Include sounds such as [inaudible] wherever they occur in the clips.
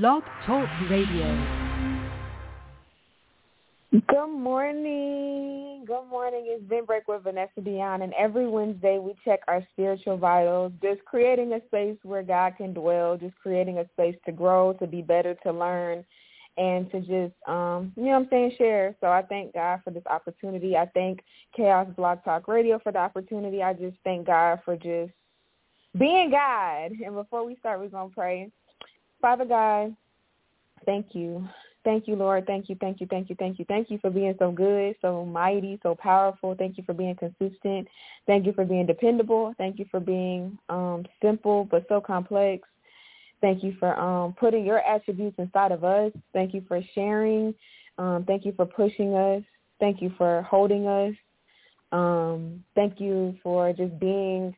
Blog Talk Radio. Good morning. Good morning. It's Vent Break with Vanessa Dion, and every Wednesday we check our spiritual vitals, just creating a space where God can dwell, just creating a space to grow, to be better, to learn, and to just, um, you know what I'm saying, share. So I thank God for this opportunity. I thank Chaos Blog Talk Radio for the opportunity. I just thank God for just being God. And before we start, we're going to pray. Father God, thank you. Thank you, Lord. Thank you, thank you, thank you, thank you. Thank you for being so good, so mighty, so powerful. Thank you for being consistent. Thank you for being dependable. Thank you for being um, simple but so complex. Thank you for um, putting your attributes inside of us. Thank you for sharing. Um, thank you for pushing us. Thank you for holding us. Um, thank you for just being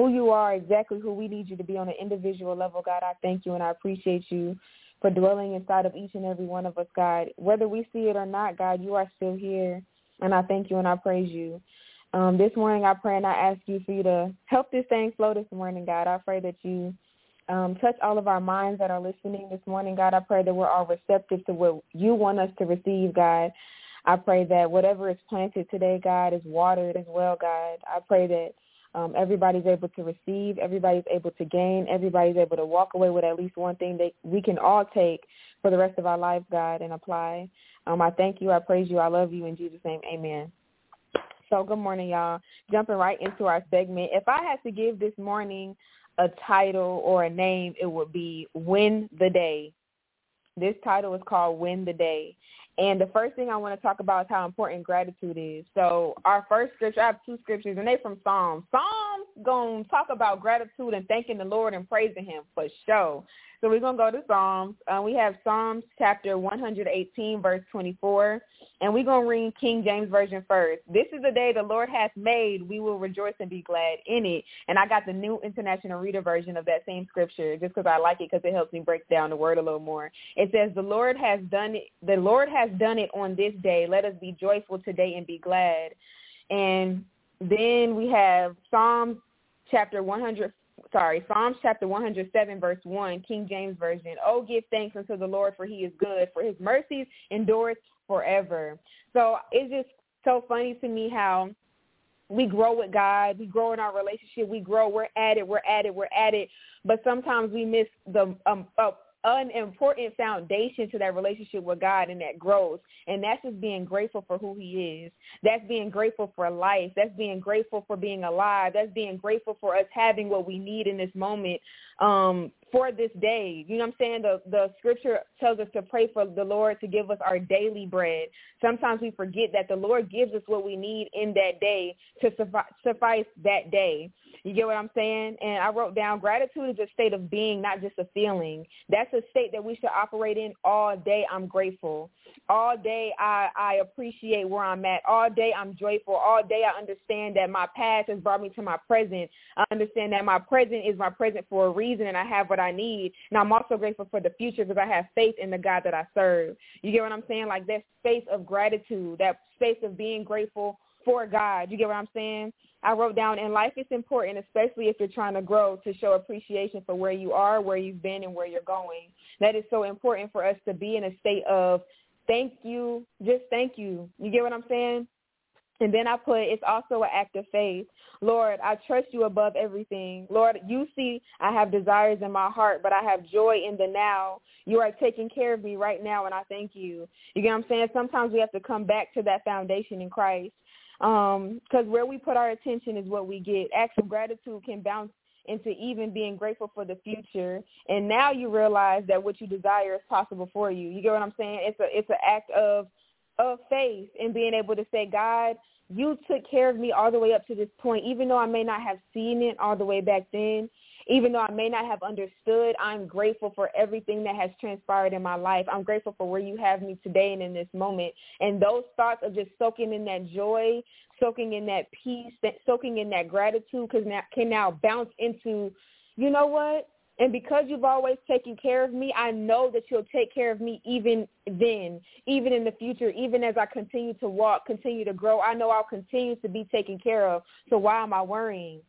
who you are, exactly who we need you to be on an individual level, God. I thank you and I appreciate you for dwelling inside of each and every one of us, God. Whether we see it or not, God, you are still here. And I thank you and I praise you. Um, this morning I pray and I ask you for you to help this thing flow this morning, God. I pray that you um, touch all of our minds that are listening this morning, God. I pray that we're all receptive to what you want us to receive, God. I pray that whatever is planted today, God, is watered as well, God. I pray that um, everybody's able to receive. Everybody's able to gain. Everybody's able to walk away with at least one thing that we can all take for the rest of our lives, God, and apply. Um, I thank you. I praise you. I love you. In Jesus' name, amen. So good morning, y'all. Jumping right into our segment. If I had to give this morning a title or a name, it would be Win the Day. This title is called Win the Day. And the first thing I want to talk about is how important gratitude is. So our first scripture, I have two scriptures, and they from Psalms. Psalms going to talk about gratitude and thanking the Lord and praising him for sure. So we're going to go to Psalms. Uh, we have Psalms chapter 118, verse 24. And we're going to read King James Version first. This is the day the Lord hath made. We will rejoice and be glad in it. And I got the new International Reader version of that same scripture just because I like it because it helps me break down the word a little more. It says, the Lord has done it. The Lord has done it on this day. Let us be joyful today and be glad. And then we have Psalms chapter 100, sorry, Psalms chapter 107, verse 1, King James Version. Oh, give thanks unto the Lord, for he is good, for his mercies endureth forever. So it's just so funny to me how we grow with God, we grow in our relationship, we grow, we're at it, we're at it, we're at it, but sometimes we miss the um, uh, an important foundation to that relationship with God and that growth. And that's just being grateful for who he is. That's being grateful for life. That's being grateful for being alive. That's being grateful for us having what we need in this moment um, for this day. You know what I'm saying? The the scripture tells us to pray for the Lord to give us our daily bread. Sometimes we forget that the Lord gives us what we need in that day to suffice that day. You get what I'm saying? And I wrote down gratitude is a state of being, not just a feeling. That's a state that we should operate in all day. I'm grateful. All day I, I appreciate where I'm at. All day I'm joyful. All day I understand that my past has brought me to my present. I understand that my present is my present for a reason and I have what I need. And I'm also grateful for the future because I have faith in the God that I serve. You get what I'm saying? Like that space of gratitude, that space of being grateful for God. You get what I'm saying? I wrote down and life is important, especially if you're trying to grow, to show appreciation for where you are, where you've been, and where you're going. That is so important for us to be in a state of thank you, just thank you. You get what I'm saying? And then I put it's also an act of faith. Lord, I trust you above everything. Lord, you see I have desires in my heart, but I have joy in the now. You are taking care of me right now, and I thank you. You get what I'm saying? Sometimes we have to come back to that foundation in Christ because um, where we put our attention is what we get. Acts of gratitude can bounce into even being grateful for the future. And now you realize that what you desire is possible for you. You get what I'm saying? It's a it's an act of of faith and being able to say, God, you took care of me all the way up to this point, even though I may not have seen it all the way back then. Even though I may not have understood, I'm grateful for everything that has transpired in my life. I'm grateful for where you have me today and in this moment. And those thoughts of just soaking in that joy, soaking in that peace, soaking in that gratitude can now, can now bounce into, you know what? And because you've always taken care of me, I know that you'll take care of me even then, even in the future, even as I continue to walk, continue to grow. I know I'll continue to be taken care of. So why am I worrying?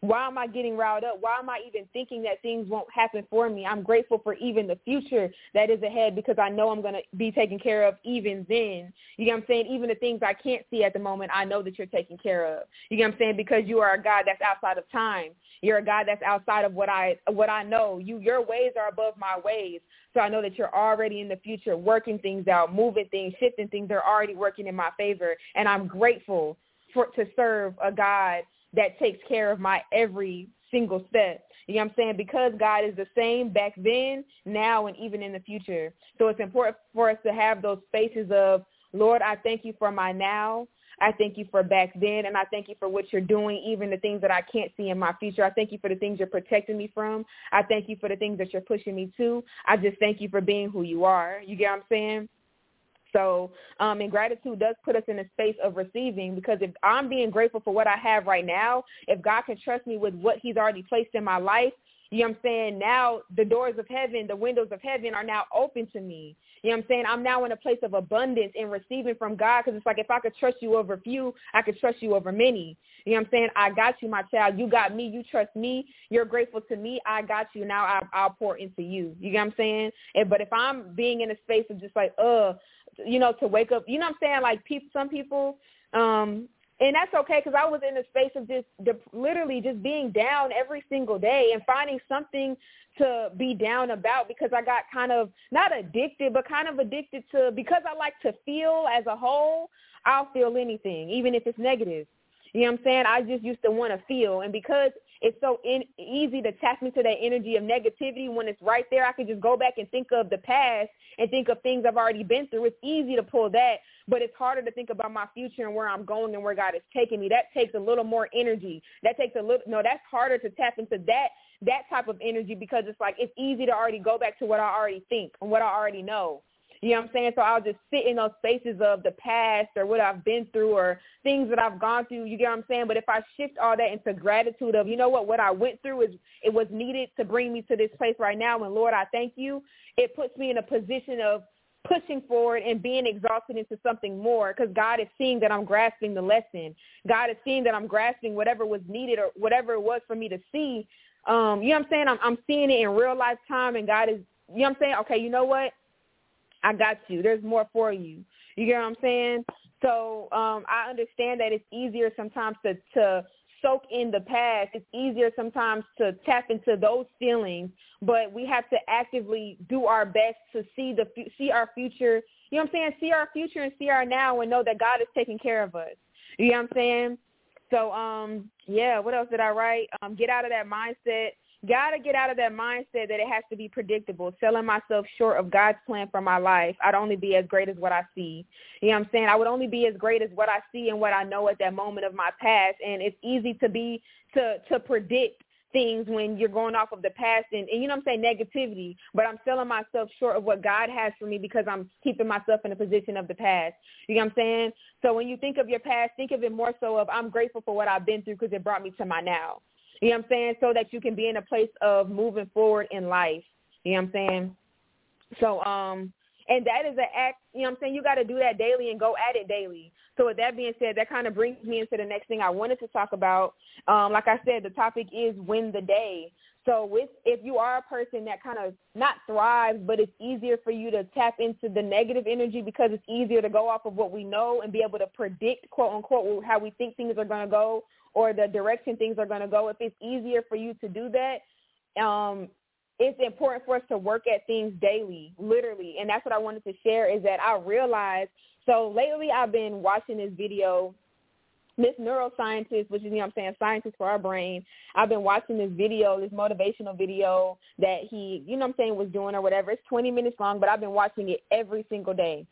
Why am I getting riled up? Why am I even thinking that things won't happen for me? I'm grateful for even the future that is ahead because I know I'm going to be taken care of even then. You get what I'm saying? Even the things I can't see at the moment, I know that you're taken care of. You get what I'm saying? Because you are a God that's outside of time. You're a God that's outside of what I what I know. You your ways are above my ways. So I know that you're already in the future working things out, moving things, shifting things. They're already working in my favor. And I'm grateful for to serve a God that takes care of my every single step. You know what I'm saying? Because God is the same back then, now, and even in the future. So it's important for us to have those spaces of, Lord, I thank you for my now. I thank you for back then, and I thank you for what you're doing, even the things that I can't see in my future. I thank you for the things you're protecting me from. I thank you for the things that you're pushing me to. I just thank you for being who you are. You get what I'm saying? So, um, and gratitude does put us in a space of receiving because if I'm being grateful for what I have right now, if God can trust me with what he's already placed in my life, you know what I'm saying? Now the doors of heaven, the windows of heaven are now open to me. You know what I'm saying? I'm now in a place of abundance and receiving from God because it's like if I could trust you over few, I could trust you over many. You know what I'm saying? I got you, my child. You got me. You trust me. You're grateful to me. I got you. Now I, I'll pour into you. You know what I'm saying? And, but if I'm being in a space of just like, uh, you know, to wake up. You know what I'm saying? Like people, some people, um, and that's okay because I was in a space of just de- literally just being down every single day and finding something to be down about because I got kind of not addicted, but kind of addicted to because I like to feel as a whole. I'll feel anything, even if it's negative. You know what I'm saying? I just used to want to feel, and because it's so in, easy to tap into that energy of negativity when it's right there. I can just go back and think of the past and think of things I've already been through. It's easy to pull that, but it's harder to think about my future and where I'm going and where God is taking me. That takes a little more energy. That takes a little no, that's harder to tap into that that type of energy because it's like it's easy to already go back to what I already think and what I already know. You know what I'm saying? So I'll just sit in those spaces of the past or what I've been through or things that I've gone through. You get what I'm saying? But if I shift all that into gratitude of, you know what, what I went through is it was needed to bring me to this place right now. And Lord, I thank you. It puts me in a position of pushing forward and being exhausted into something more because God is seeing that I'm grasping the lesson. God is seeing that I'm grasping whatever was needed or whatever it was for me to see. Um, you know what I'm saying? I'm, I'm seeing it in real life time and God is, you know what I'm saying? Okay, you know what? I got you. There's more for you. You get what I'm saying? So um, I understand that it's easier sometimes to, to soak in the past. It's easier sometimes to tap into those feelings, but we have to actively do our best to see the see our future. You know what I'm saying? See our future and see our now, and know that God is taking care of us. You know what I'm saying? So um, yeah. What else did I write? Um, get out of that mindset got to get out of that mindset that it has to be predictable, selling myself short of God's plan for my life. I'd only be as great as what I see. You know what I'm saying? I would only be as great as what I see and what I know at that moment of my past. And it's easy to be, to, to predict things when you're going off of the past and, and you know what I'm saying, negativity, but I'm selling myself short of what God has for me because I'm keeping myself in a position of the past. You know what I'm saying? So when you think of your past, think of it more so of I'm grateful for what I've been through because it brought me to my now. You know what I'm saying? So that you can be in a place of moving forward in life. You know what I'm saying? So, um, and that is an act, you know what I'm saying? You got to do that daily and go at it daily. So with that being said, that kind of brings me into the next thing I wanted to talk about. Um, like I said, the topic is win the day. So with if you are a person that kind of not thrives, but it's easier for you to tap into the negative energy because it's easier to go off of what we know and be able to predict, quote unquote, how we think things are going to go or the direction things are going to go, if it's easier for you to do that, um, it's important for us to work at things daily, literally. And that's what I wanted to share is that I realized, so lately I've been watching this video, this neuroscientist, which is, you know I'm saying, scientist for our brain. I've been watching this video, this motivational video that he, you know I'm saying, was doing or whatever. It's 20 minutes long, but I've been watching it every single day.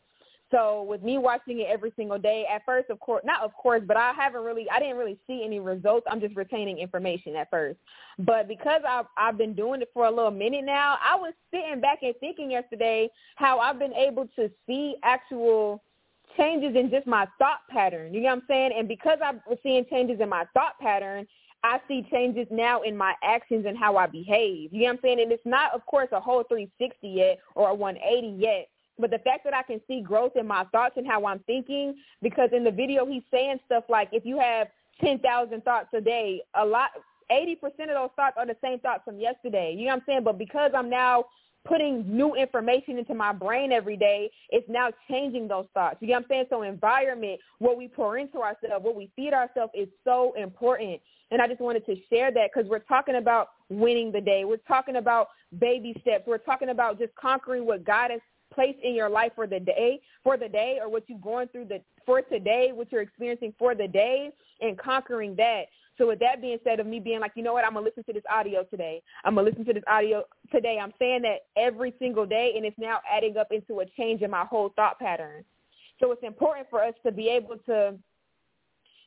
So with me watching it every single day, at first, of course, not of course, but I haven't really, I didn't really see any results. I'm just retaining information at first. But because I've, I've been doing it for a little minute now, I was sitting back and thinking yesterday how I've been able to see actual changes in just my thought pattern. You know what I'm saying? And because I'm seeing changes in my thought pattern, I see changes now in my actions and how I behave. You know what I'm saying? And it's not, of course, a whole 360 yet or a 180 yet, but the fact that I can see growth in my thoughts and how I'm thinking, because in the video he's saying stuff like if you have 10,000 thoughts a day, a lot 80% of those thoughts are the same thoughts from yesterday. You know what I'm saying? But because I'm now putting new information into my brain every day, it's now changing those thoughts. You know what I'm saying? So environment, what we pour into ourselves, what we feed ourselves is so important. And I just wanted to share that because we're talking about winning the day. We're talking about baby steps. We're talking about just conquering what God has placed in your life for the day, for the day, or what you're going through the for today, what you're experiencing for the day, and conquering that. So with that being said, of me being like, you know what, I'm gonna listen to this audio today. I'm gonna listen to this audio today. I'm saying that every single day, and it's now adding up into a change in my whole thought pattern. So it's important for us to be able to,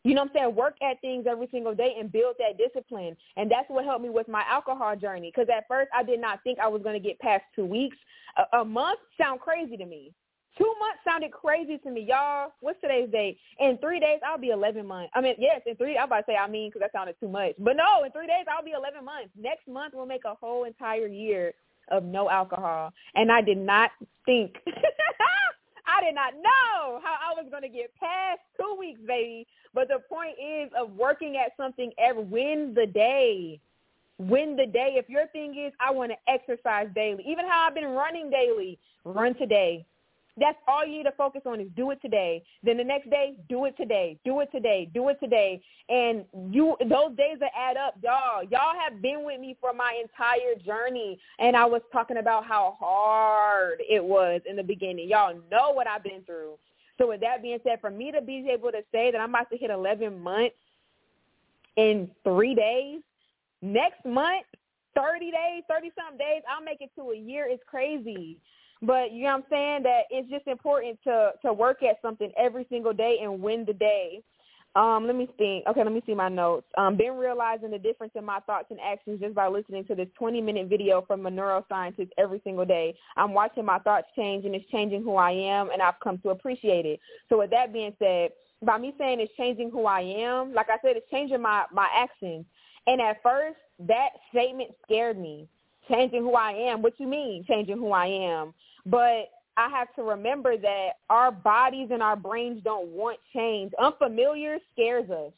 you know what I'm saying, work at things every single day and build that discipline. And that's what helped me with my alcohol journey. Because at first I did not think I was going to get past two weeks. A, a month sound crazy to me. Two months sounded crazy to me, y'all. What's today's date? In three days, I'll be 11 months. I mean, yes, in three. I'm about to say I mean because that sounded too much, but no, in three days I'll be 11 months. Next month we'll make a whole entire year of no alcohol, and I did not think. [laughs] I did not know how I was going to get past two weeks, baby. But the point is of working at something every win the day. Win the day. If your thing is I want to exercise daily, even how I've been running daily, run today. That's all you need to focus on is do it today. Then the next day, do it today. Do it today. Do it today. And you those days that add up, y'all. Y'all have been with me for my entire journey. And I was talking about how hard it was in the beginning. Y'all know what I've been through. So with that being said, for me to be able to say that I'm about to hit 11 months in three days, next month, 30 days, 30 something days, I'll make it to a year. It's crazy. But you know what I'm saying? That it's just important to to work at something every single day and win the day. Um, let me think. Okay, let me see my notes. Um, been realizing the difference in my thoughts and actions just by listening to this 20-minute video from a neuroscientist every single day. I'm watching my thoughts change, and it's changing who I am, and I've come to appreciate it. So with that being said, by me saying it's changing who I am, like I said, it's changing my my actions. And at first, that statement scared me. Changing who I am. What you mean, changing who I am? But I have to remember that our bodies and our brains don't want change. Unfamiliar scares us.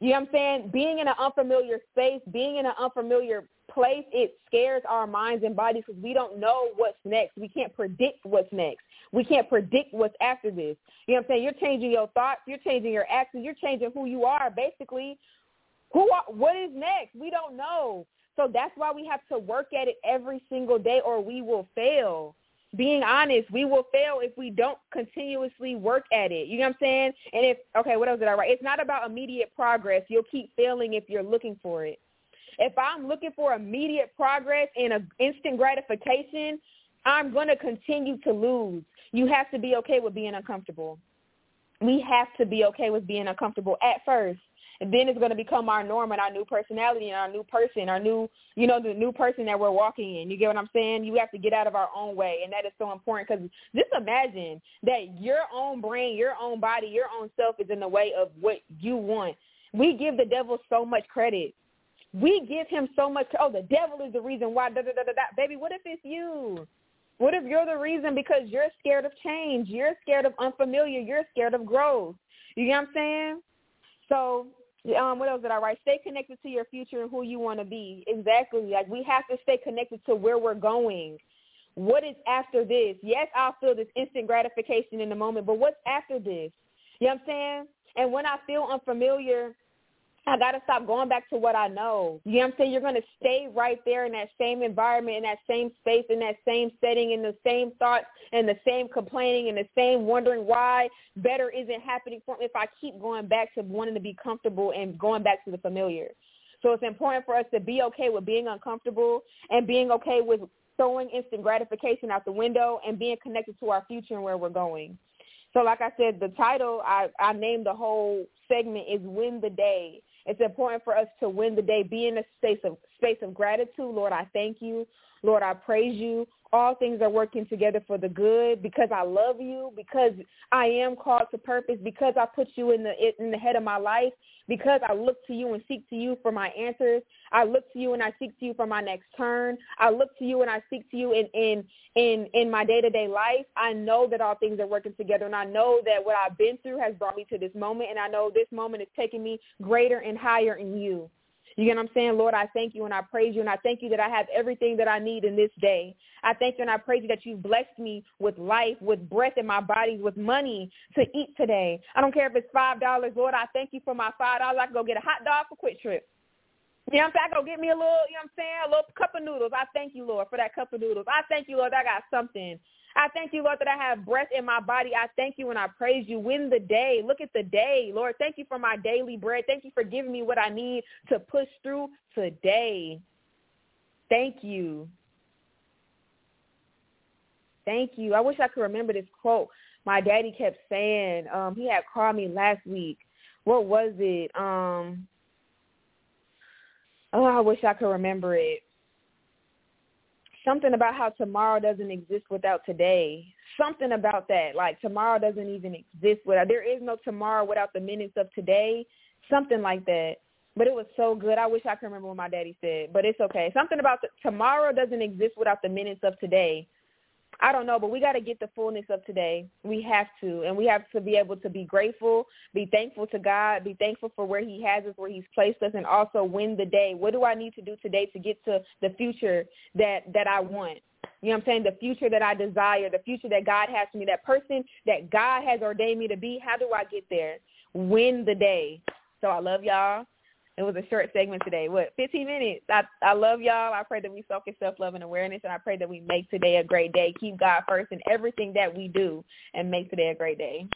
You know what I'm saying? Being in an unfamiliar space, being in an unfamiliar place, it scares our minds and bodies because we don't know what's next. We can't predict what's next. We can't predict what's after this. You know what I'm saying? You're changing your thoughts. You're changing your actions. You're changing who you are. Basically, who are, what is next? We don't know. So that's why we have to work at it every single day or we will fail being honest, we will fail if we don't continuously work at it. You know what I'm saying? And if okay, what else did I write? It's not about immediate progress. You'll keep failing if you're looking for it. If I'm looking for immediate progress and a instant gratification, I'm going to continue to lose. You have to be okay with being uncomfortable. We have to be okay with being uncomfortable at first. And then it's going to become our norm and our new personality and our new person, our new, you know, the new person that we're walking in. You get what I'm saying? You have to get out of our own way. And that is so important because just imagine that your own brain, your own body, your own self is in the way of what you want. We give the devil so much credit. We give him so much. Oh, the devil is the reason why. Da, da, da, da, da. Baby, what if it's you? What if you're the reason because you're scared of change? You're scared of unfamiliar. You're scared of growth. You know what I'm saying? So um, what else did I write? Stay connected to your future and who you want to be. Exactly. Like we have to stay connected to where we're going. What is after this? Yes, I'll feel this instant gratification in the moment, but what's after this? You know what I'm saying? And when I feel unfamiliar, I got to stop going back to what I know. You know what I'm saying? You're going to stay right there in that same environment, in that same space, in that same setting, in the same thoughts and the same complaining and the same wondering why better isn't happening for me if I keep going back to wanting to be comfortable and going back to the familiar. So it's important for us to be okay with being uncomfortable and being okay with throwing instant gratification out the window and being connected to our future and where we're going. So like I said, the title I, I named the whole segment is Win the Day. It's important for us to win the day, be in a space of space of gratitude. Lord, I thank you. Lord, I praise you. All things are working together for the good because I love you, because I am called to purpose, because I put you in the in the head of my life, because I look to you and seek to you for my answers. I look to you and I seek to you for my next turn. I look to you and I seek to you in in in in my day-to-day life. I know that all things are working together and I know that what I've been through has brought me to this moment and I know this moment is taking me greater and higher in you. You get what I'm saying? Lord, I thank you and I praise you and I thank you that I have everything that I need in this day. I thank you and I praise you that you've blessed me with life, with breath in my body, with money to eat today. I don't care if it's five dollars, Lord, I thank you for my five dollars. I can go get a hot dog for QuikTrip. You know what I'm saying? I go get me a little, you know what I'm saying, a little cup of noodles. I thank you, Lord, for that cup of noodles. I thank you, Lord, I got something I thank you, Lord, that I have breath in my body. I thank you and I praise you. Win the day. Look at the day. Lord, thank you for my daily bread. Thank you for giving me what I need to push through today. Thank you. Thank you. I wish I could remember this quote my daddy kept saying. Um, he had called me last week. What was it? Um, oh, I wish I could remember it something about how tomorrow doesn't exist without today. Something about that. Like tomorrow doesn't even exist without there is no tomorrow without the minutes of today. Something like that. But it was so good. I wish I could remember what my daddy said, but it's okay. Something about the, tomorrow doesn't exist without the minutes of today. I don't know, but we got to get the fullness of today. We have to, and we have to be able to be grateful, be thankful to God, be thankful for where He has us, where He's placed us, and also win the day. What do I need to do today to get to the future that that I want? You know what I'm saying? The future that I desire, the future that God has for me, that person that God has ordained me to be. How do I get there? Win the day. So I love y'all. It was a short segment today. What, 15 minutes? I I love y'all. I pray that we in self-love and awareness, and I pray that we make today a great day. Keep God first in everything that we do, and make today a great day.